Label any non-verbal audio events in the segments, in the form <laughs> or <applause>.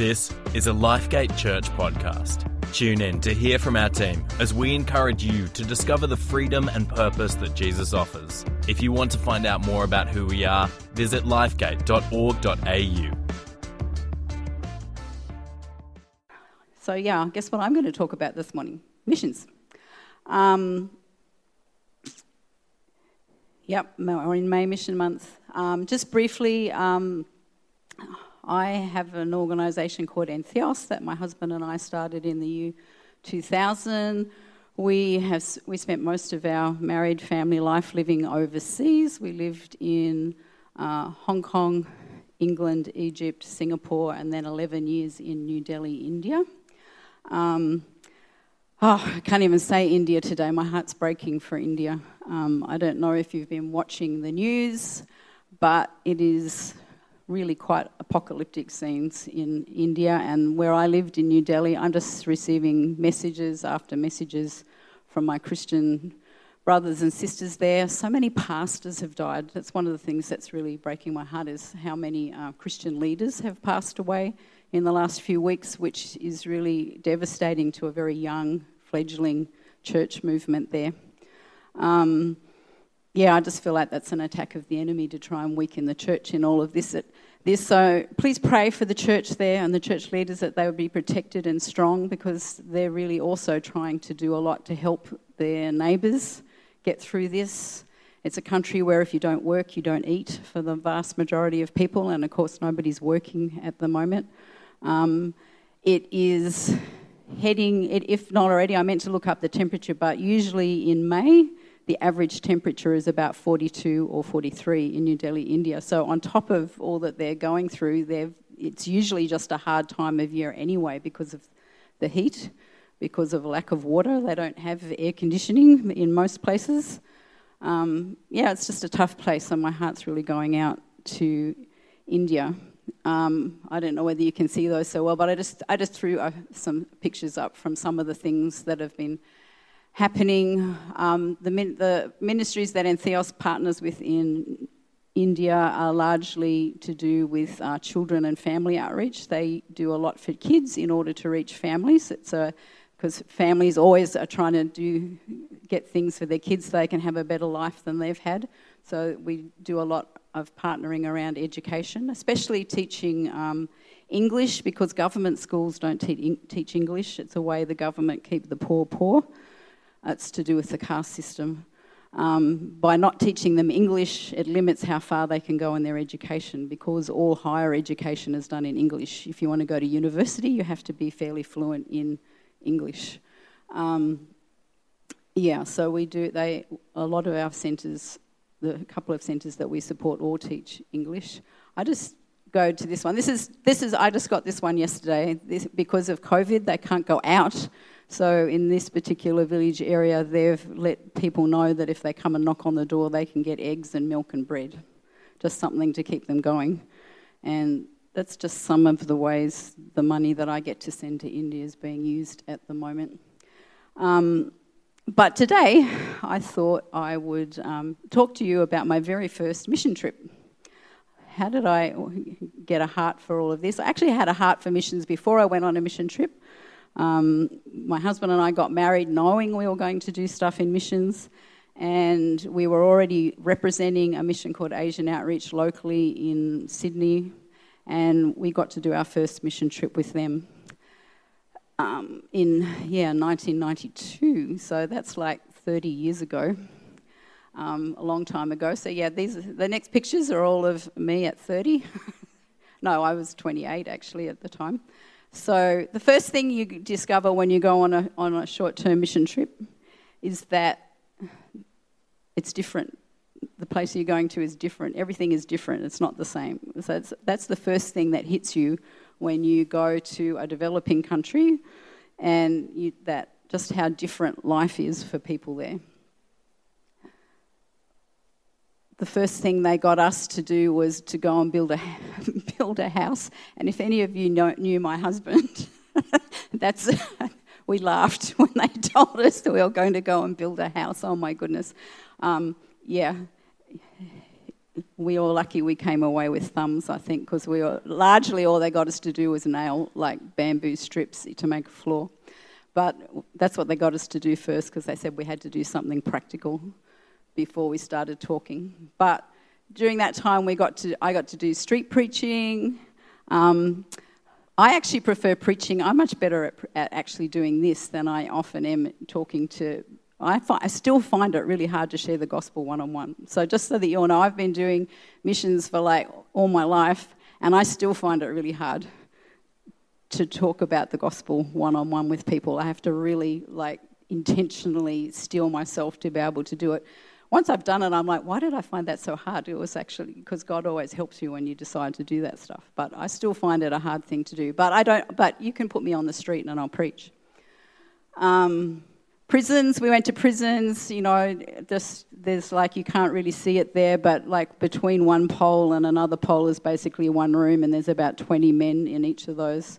This is a Lifegate Church podcast. Tune in to hear from our team as we encourage you to discover the freedom and purpose that Jesus offers. If you want to find out more about who we are, visit lifegate.org.au. So, yeah, guess what I'm going to talk about this morning? Missions. Um, yep, we're in May Mission Month. Um, just briefly, um, I have an organisation called Entheos that my husband and I started in the year 2000. We have we spent most of our married family life living overseas. We lived in uh, Hong Kong, England, Egypt, Singapore, and then 11 years in New Delhi, India. Um, oh, I can't even say India today. My heart's breaking for India. Um, I don't know if you've been watching the news, but it is really quite apocalyptic scenes in India. And where I lived in New Delhi, I'm just receiving messages after messages from my Christian brothers and sisters there. So many pastors have died. That's one of the things that's really breaking my heart is how many uh, Christian leaders have passed away in the last few weeks, which is really devastating to a very young, fledgling church movement there. Um, yeah, I just feel like that's an attack of the enemy to try and weaken the church in all of this. This. So please pray for the church there and the church leaders that they would be protected and strong because they're really also trying to do a lot to help their neighbours get through this. It's a country where if you don't work, you don't eat for the vast majority of people, and of course, nobody's working at the moment. Um, it is heading, if not already, I meant to look up the temperature, but usually in May, the average temperature is about 42 or 43 in New Delhi, India. So, on top of all that they're going through, it's usually just a hard time of year anyway because of the heat, because of lack of water. They don't have air conditioning in most places. Um, yeah, it's just a tough place, and my heart's really going out to India. Um, I don't know whether you can see those so well, but I just I just threw uh, some pictures up from some of the things that have been happening. Um, the, the, ministries that Entheos partners with in India are largely to do with uh, children and family outreach. They do a lot for kids in order to reach families. It's a because families always are trying to do get things for their kids so they can have a better life than they've had. So we do a lot of partnering around education, especially teaching um, English because government schools don't te- teach English. It's a way the government keep the poor poor. It's to do with the caste system. Um, by not teaching them English, it limits how far they can go in their education because all higher education is done in English. If you want to go to university, you have to be fairly fluent in English. Um, yeah, so we do. They a lot of our centres, the couple of centres that we support, all teach English. I just go to this one. This is this is. I just got this one yesterday. This, because of COVID, they can't go out. So, in this particular village area, they've let people know that if they come and knock on the door, they can get eggs and milk and bread. Just something to keep them going. And that's just some of the ways the money that I get to send to India is being used at the moment. Um, but today, I thought I would um, talk to you about my very first mission trip. How did I get a heart for all of this? I actually had a heart for missions before I went on a mission trip. Um, my husband and I got married knowing we were going to do stuff in missions, and we were already representing a mission called Asian Outreach locally in Sydney, and we got to do our first mission trip with them um, in yeah 1992. So that's like 30 years ago. Um, a long time ago. So yeah, these the next pictures are all of me at 30. <laughs> no, I was 28 actually at the time. So, the first thing you discover when you go on a, on a short term mission trip is that it's different. The place you're going to is different. Everything is different. It's not the same. So, that's, the first thing that hits you when you go to a developing country and you, that just how different life is for people there the first thing they got us to do was to go and build a <laughs> build a house. And if any of you know, knew my husband, <laughs> that's <laughs> we laughed when they told us that we were going to go and build a house. Oh my goodness, um, yeah. we were lucky we came away with thumbs, I think, because we were largely all they got us to do was nail like bamboo strips to make a floor. But that's what they got us to do first because they said we had to do something practical before we started talking. But during that time, we got to, I got to do street preaching. Um, I actually prefer preaching. I'm much better at, at, actually doing this than I often am talking to. I, I still find it really hard to share the gospel one on one. So, just so that you all know, I've been doing missions for like all my life, and I still find it really hard to talk about the gospel one on one with people. I have to really like intentionally steel myself to be able to do it. Once I've done it, I'm like, why did I find that so hard? It was actually because God always helps you when you decide to do that stuff. But I still find it a hard thing to do. But I don't. But you can put me on the street and I'll preach. Um, prisons, we went to prisons. You know, there's like you can't really see it there, but like between one pole and another pole is basically one room, and there's about 20 men in each of those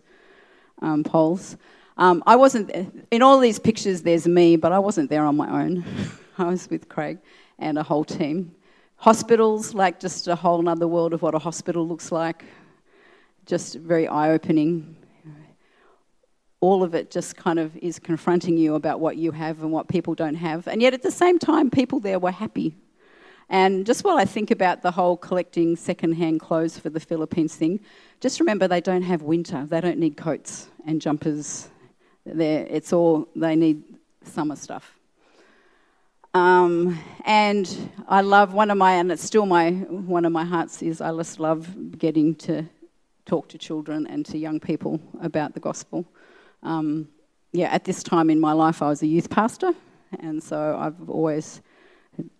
um, poles. Um, I wasn't in all these pictures. There's me, but I wasn't there on my own. <laughs> I was with Craig and a whole team. Hospitals, like just a whole other world of what a hospital looks like. Just very eye-opening. All of it just kind of is confronting you about what you have and what people don't have. And yet at the same time, people there were happy. And just while I think about the whole collecting second-hand clothes for the Philippines thing, just remember they don't have winter. They don't need coats and jumpers. They're, it's all they need summer stuff. Um, and I love one of my, and it's still my one of my hearts is I just love getting to talk to children and to young people about the gospel. Um, yeah, at this time in my life, I was a youth pastor, and so I've always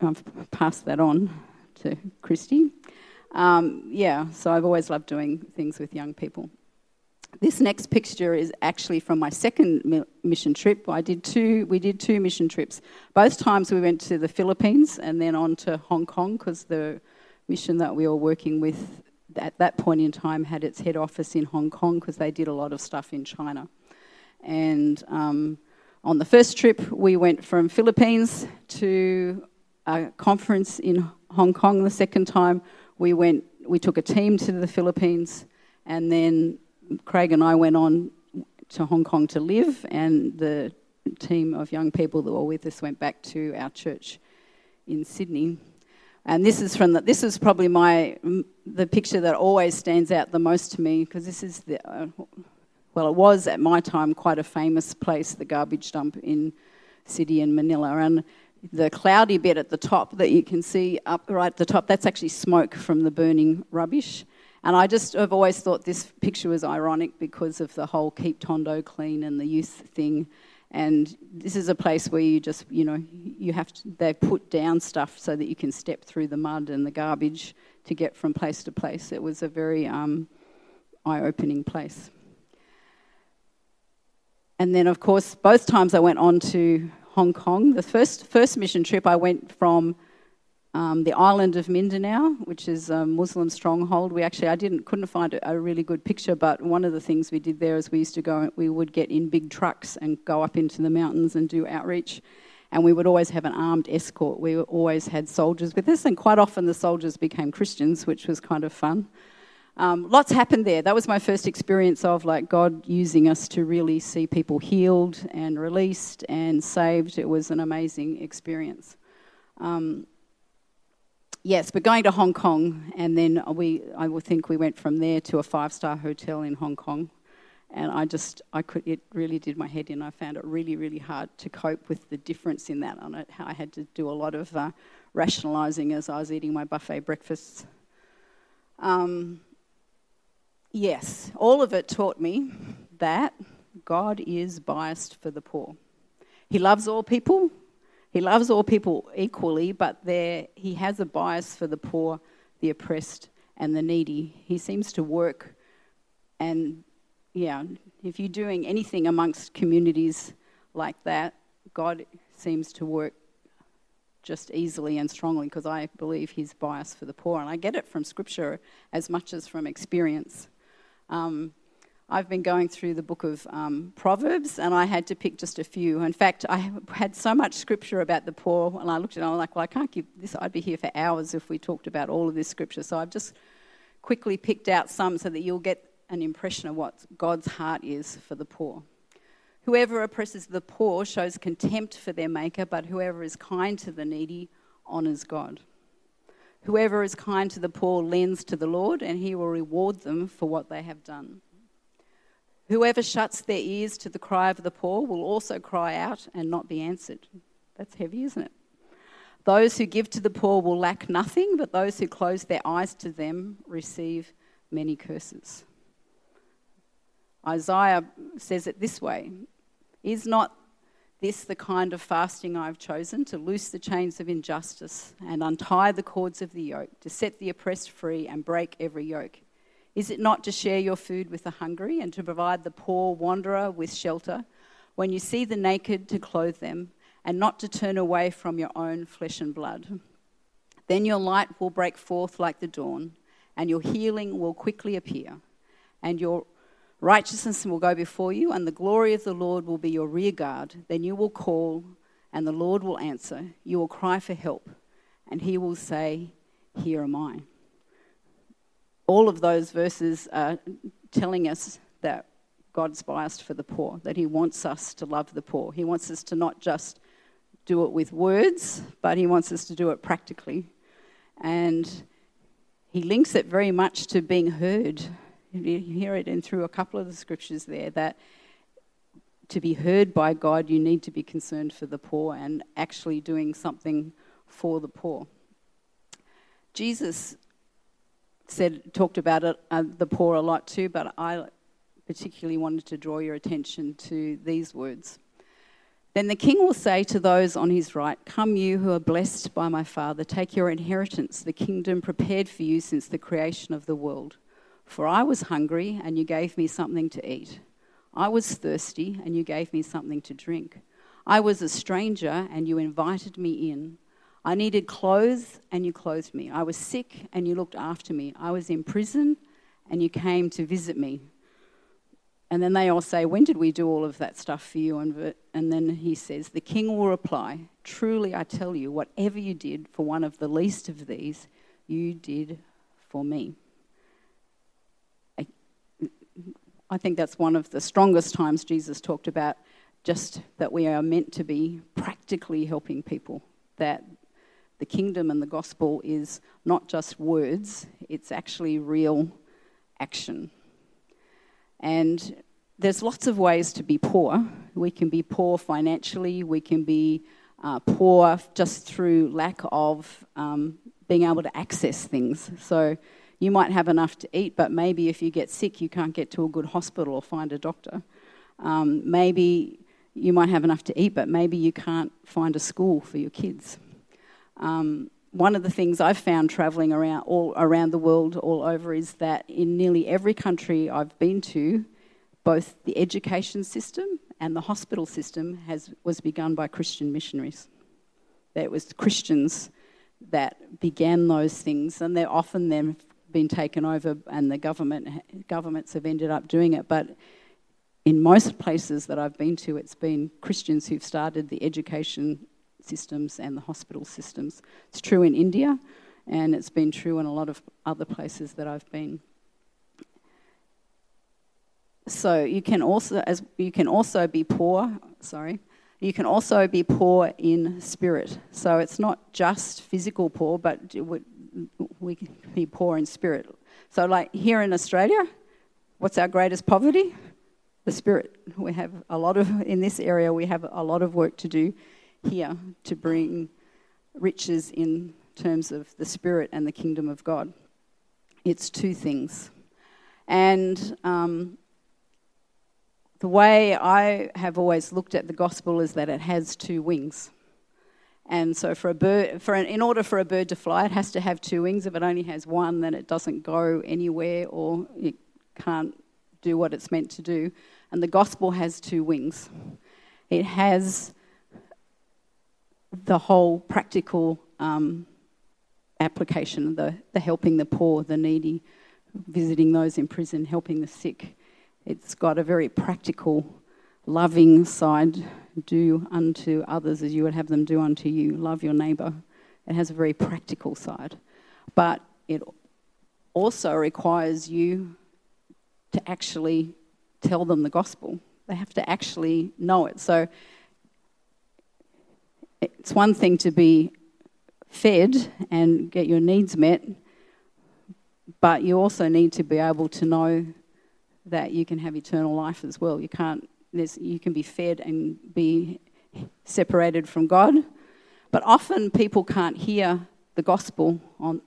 I've passed that on to Christy. Um, yeah, so I've always loved doing things with young people. This next picture is actually from my second mission trip. I did two. We did two mission trips. Both times we went to the Philippines and then on to Hong Kong because the mission that we were working with at that point in time had its head office in Hong Kong because they did a lot of stuff in China. And um, on the first trip, we went from Philippines to a conference in Hong Kong. The second time, we went, we took a team to the Philippines, and then Craig and I went on to Hong Kong to live, and the team of young people that were with us went back to our church in Sydney. And this is from the, this is probably my the picture that always stands out the most to me because this is the uh, well it was at my time quite a famous place the garbage dump in City in Manila and the cloudy bit at the top that you can see up right at the top, that's actually smoke from the burning rubbish. And I just have always thought this picture was ironic because of the whole keep Tondo clean and the youth thing. And this is a place where you just, you know, you have to, they put down stuff so that you can step through the mud and the garbage to get from place to place. It was a very um, eye opening place. And then, of course, both times I went on to Hong Kong. The first, first mission trip, I went from um, the island of Mindanao, which is a Muslim stronghold. We actually, I didn't, couldn't find a, really good picture, but one of the things we did there is we used to go, we would get in big trucks and go up into the mountains and do outreach. And we would always have an armed escort. We always had soldiers with us, and quite often the soldiers became Christians, which was kind of fun. Um, lots happened there. That was my first experience of like God using us to really see people healed and released and saved. It was an amazing experience. Um, yes, but going to Hong Kong, and then we, I would think we went from there to a five-star hotel in Hong Kong, and I just, I could, it really did my head in. I found it really, really hard to cope with the difference in that. On it, how I had to do a lot of uh, rationalising as I was eating my buffet breakfasts. Um, Yes, all of it taught me that God is biased for the poor. He loves all people. He loves all people equally, but there he has a bias for the poor, the oppressed, and the needy. He seems to work, and yeah, if you're doing anything amongst communities like that, God seems to work just easily and strongly because I believe he's biased for the poor. And I get it from scripture as much as from experience. Um, I've been going through the book of um, Proverbs and I had to pick just a few. In fact, I had so much scripture about the poor, and I looked at it and I was like, well, I can't give this, I'd be here for hours if we talked about all of this scripture. So I've just quickly picked out some so that you'll get an impression of what God's heart is for the poor. Whoever oppresses the poor shows contempt for their Maker, but whoever is kind to the needy honours God. Whoever is kind to the poor lends to the Lord, and he will reward them for what they have done. Whoever shuts their ears to the cry of the poor will also cry out and not be answered. That's heavy, isn't it? Those who give to the poor will lack nothing, but those who close their eyes to them receive many curses. Isaiah says it this way Is not this the kind of fasting I've chosen to loose the chains of injustice and untie the cords of the yoke, to set the oppressed free and break every yoke? Is it not to share your food with the hungry and to provide the poor wanderer with shelter? When you see the naked, to clothe them, and not to turn away from your own flesh and blood. Then your light will break forth like the dawn, and your healing will quickly appear, and your righteousness will go before you, and the glory of the Lord will be your rear guard. Then you will call, and the Lord will answer. You will cry for help, and he will say, Here am I all of those verses are telling us that God's biased for the poor, that He wants us to love the poor. He wants us to not just do it with words, but He wants us to do it practically. And He links it very much to being heard. You hear it in through a couple of the scriptures there that to be heard by God, you need to be concerned for the poor and actually doing something for the poor. Jesus said talked about it, uh, the poor a lot too, but I particularly wanted to draw your attention to these words. Then the king will say to those on his right, Come, you who are blessed by my Father, take your inheritance, the kingdom prepared for you since the creation of the world. For I was hungry, and you gave me something to eat. I was thirsty, and you gave me something to drink. I was a stranger, and you invited me in. I needed clothes, and you clothed me. I was sick, and you looked after me. I was in prison, and you came to visit me. And then they all say, When did we do all of that stuff for you? And, then he says, The king will reply, Truly I tell you, whatever you did for one of the least of these, you did for me. I, I think that's one of the strongest times Jesus talked about just that we are meant to be practically helping people, that the kingdom and the gospel is not just words, it's actually real action. And there's lots of ways to be poor. We can be poor financially, we can be uh, poor just through lack of um, being able to access things. So you might have enough to eat, but maybe if you get sick, you can't get to a good hospital or find a doctor. Um, maybe you might have enough to eat, but maybe you can't find a school for your kids. Um, one of the things I've found travelling around all around the world, all over, is that in nearly every country I've been to, both the education system and the hospital system has was begun by Christian missionaries. That it was Christians that began those things, and they're often then been taken over, and the government governments have ended up doing it. But in most places that I've been to, it's been Christians who've started the education systems and the hospital systems. It's true in India, and it's been true in a lot of other places that I've been. So you can also, as you can also be poor. Sorry, you can also be poor in spirit. So it's not just physical poor, but we can be poor in spirit. So, like here in Australia, what's our greatest poverty? The spirit. We have a lot of in this area. We have a lot of work to do here to bring riches in terms of the Spirit and the kingdom of God. It's two things. And um, the way I have always looked at the gospel is that it has two wings. And so, for a bird, for an, in order for a bird to fly, it has to have two wings. If it only has one, then it doesn't go anywhere or it can't do what it's meant to do. And the gospel has two wings. It has the whole practical um, application, the, the helping the poor, the needy, visiting those in prison, helping the sick. it's got a very practical, loving side. Do unto others as you would have them do unto you. Love your neighbour. It has a very practical side. But it also requires you to actually tell them the gospel. They have to actually know it. So it's one thing to be fed and get your needs met, but you also need to be able to know that you can have eternal life as well. You can't. you can be fed and be separated from God, but often people can't hear the gospel on,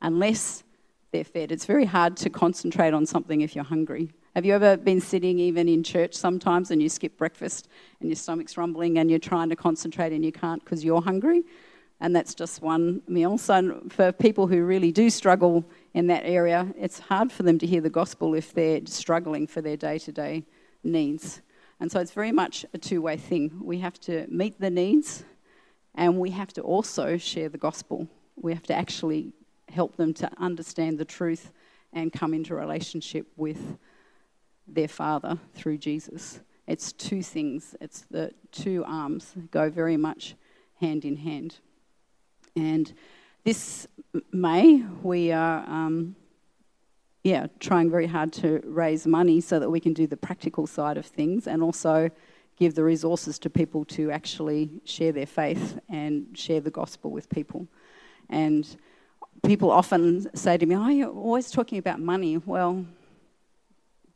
unless they're fed. It's very hard to concentrate on something if you're hungry. Have you ever been sitting even in church sometimes and you skip breakfast and your stomach's rumbling and you're trying to concentrate and you can't because you're hungry? And that's just one meal. So, for people who really do struggle in that area, it's hard for them to hear the gospel if they're struggling for their day to day needs. And so, it's very much a two way thing. We have to meet the needs and we have to also share the gospel. We have to actually help them to understand the truth and come into relationship with their Father through Jesus. It's two things, it's the two arms go very much hand in hand. And this May, we are, um, yeah, trying very hard to raise money so that we can do the practical side of things and also give the resources to people to actually share their faith and share the gospel with people. And people often say to me, Oh, you're always talking about money. Well,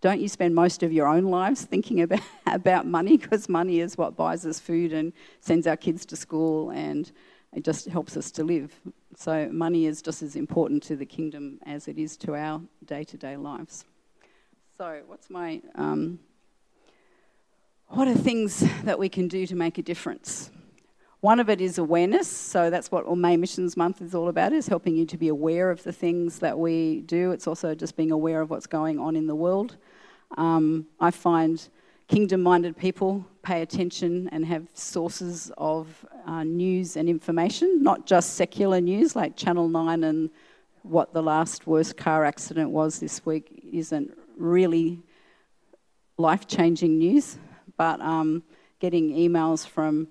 don't you spend most of your own lives thinking about, <laughs> about money? Because money is what buys us food and sends our kids to school and it just helps us to live. So, money is just as important to the kingdom as it is to our day to day lives. So, what's my. Um, what are things that we can do to make a difference? One of it is awareness. So that's what all May Missions Month is all about, is helping you to be aware of the things that we do. It's also just being aware of what's going on in the world. Um, I find kingdom-minded people pay attention and have sources of uh, news and information, not just secular news like Channel 9 and what the last worst car accident was this week isn't really life-changing news, but um, getting emails from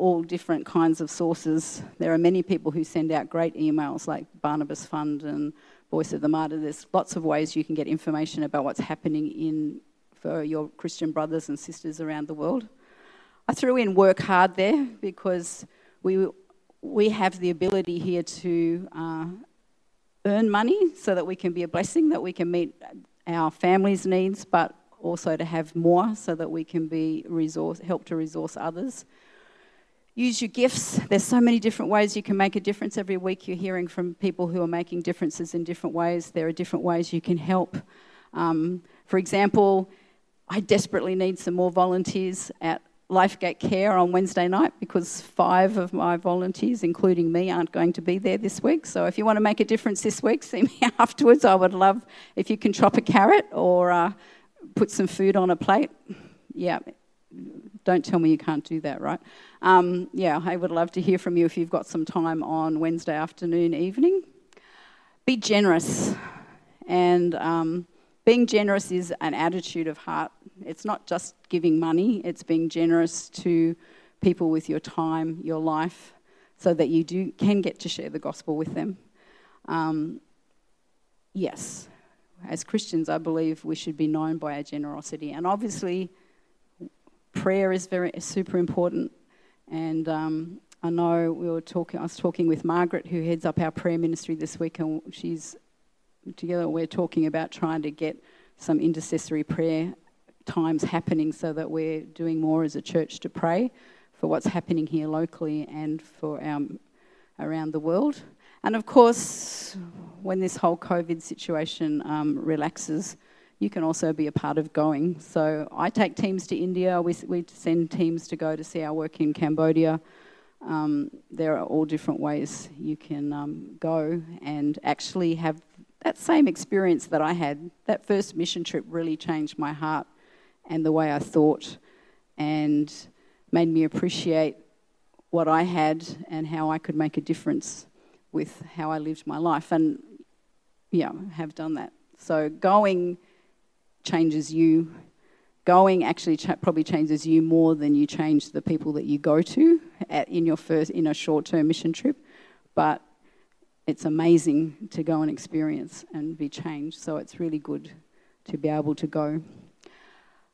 all different kinds of sources. There are many people who send out great emails like Barnabas Fund and Voice of the Martyr. There's lots of ways you can get information about what's happening in for your Christian brothers and sisters around the world. I threw in work hard there because we we have the ability here to uh, earn money so that we can be a blessing, that we can meet our families' needs, but also to have more so that we can be resource help to resource others. Use your gifts. There's so many different ways you can make a difference. Every week you're hearing from people who are making differences in different ways. There are different ways you can help. Um, for example, I desperately need some more volunteers at Lifegate Care on Wednesday night because five of my volunteers, including me, aren't going to be there this week. So if you want to make a difference this week, <laughs> see me afterwards. I would love if you can chop a carrot or uh, put some food on a plate. Yeah, don't tell me you can't do that, right? Um, yeah, I would love to hear from you if you've got some time on Wednesday afternoon, evening. Be generous. And um, being generous is an attitude of heart. It's not just giving money, it's being generous to people with your time, your life, so that you do, can get to share the gospel with them. Um, yes, as Christians, I believe we should be known by our generosity. And obviously, prayer is very super important. And um, I know we were talking. I was talking with Margaret, who heads up our prayer ministry this week, and she's together. We're talking about trying to get some intercessory prayer times happening, so that we're doing more as a church to pray for what's happening here locally and for our around the world. And of course, when this whole COVID situation um, relaxes, you can also be a part of going. So I take teams to India, we, we send teams to go to see our work in Cambodia. Um, there are all different ways you can um, go and actually have that same experience that I had. That first mission trip really changed my heart and the way I thought and made me appreciate what I had and how I could make a difference with how I lived my life, and yeah, have done that. So going changes you. Going actually ch- probably changes you more than you change the people that you go to at, in your first in a short-term mission trip. But it's amazing to go and experience and be changed. So it's really good to be able to go.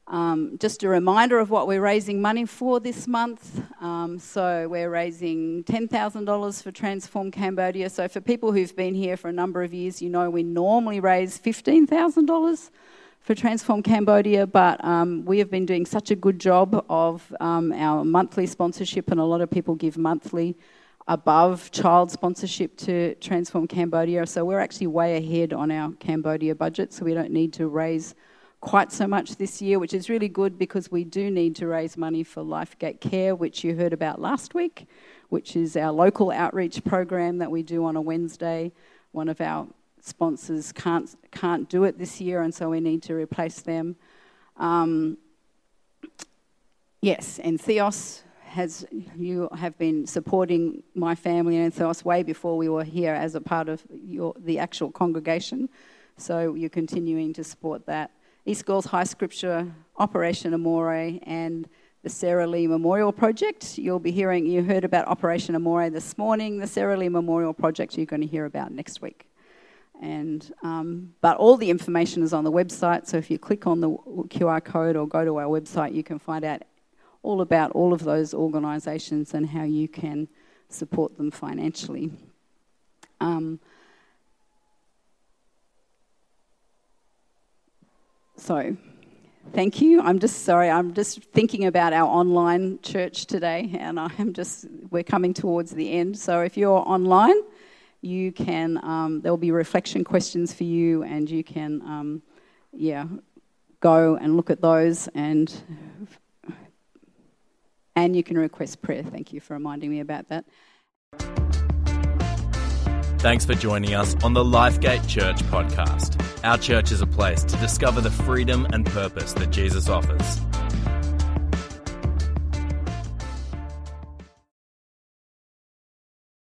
Um, just a reminder of what we're raising money for this month. Um, so we're raising $10,000 for Transform Cambodia. So for people who've been here for a number of years, you know we normally raise $15,000 for Transform Cambodia, but um, we have been doing such a good job of um, our monthly sponsorship, and a lot of people give monthly above child sponsorship to Transform Cambodia. So we're actually way ahead on our Cambodia budget, so we don't need to raise quite so much this year, which is really good because we do need to raise money for LifeGate Care, which you heard about last week, which is our local outreach program that we do on a Wednesday. One of our sponsors can't can't do it this year, and so we need to replace them. Um, yes, Entheos has you have been supporting my family Entheos way before we were here as a part of your the actual congregation. So you're continuing to support that. East Girls High Scripture, Operation Amore, and the Sarah Lee Memorial Project. You'll be hearing, you heard about Operation Amore this morning. The Sarah Lee Memorial Project you're going to hear about next week. And, um, but all the information is on the website, so if you click on the QR code or go to our website, you can find out all about all of those organisations and how you can support them financially. Um, So, thank you. I'm just sorry, I'm just thinking about our online church today, and I'm just, we're coming towards the end. So, if you're online, you can, um, there'll be reflection questions for you, and you can, um, yeah, go and look at those and. And you can request prayer. Thank you for reminding me about that. Thanks for joining us on the Lifegate Church podcast. Our church is a place to discover the freedom and purpose that Jesus offers.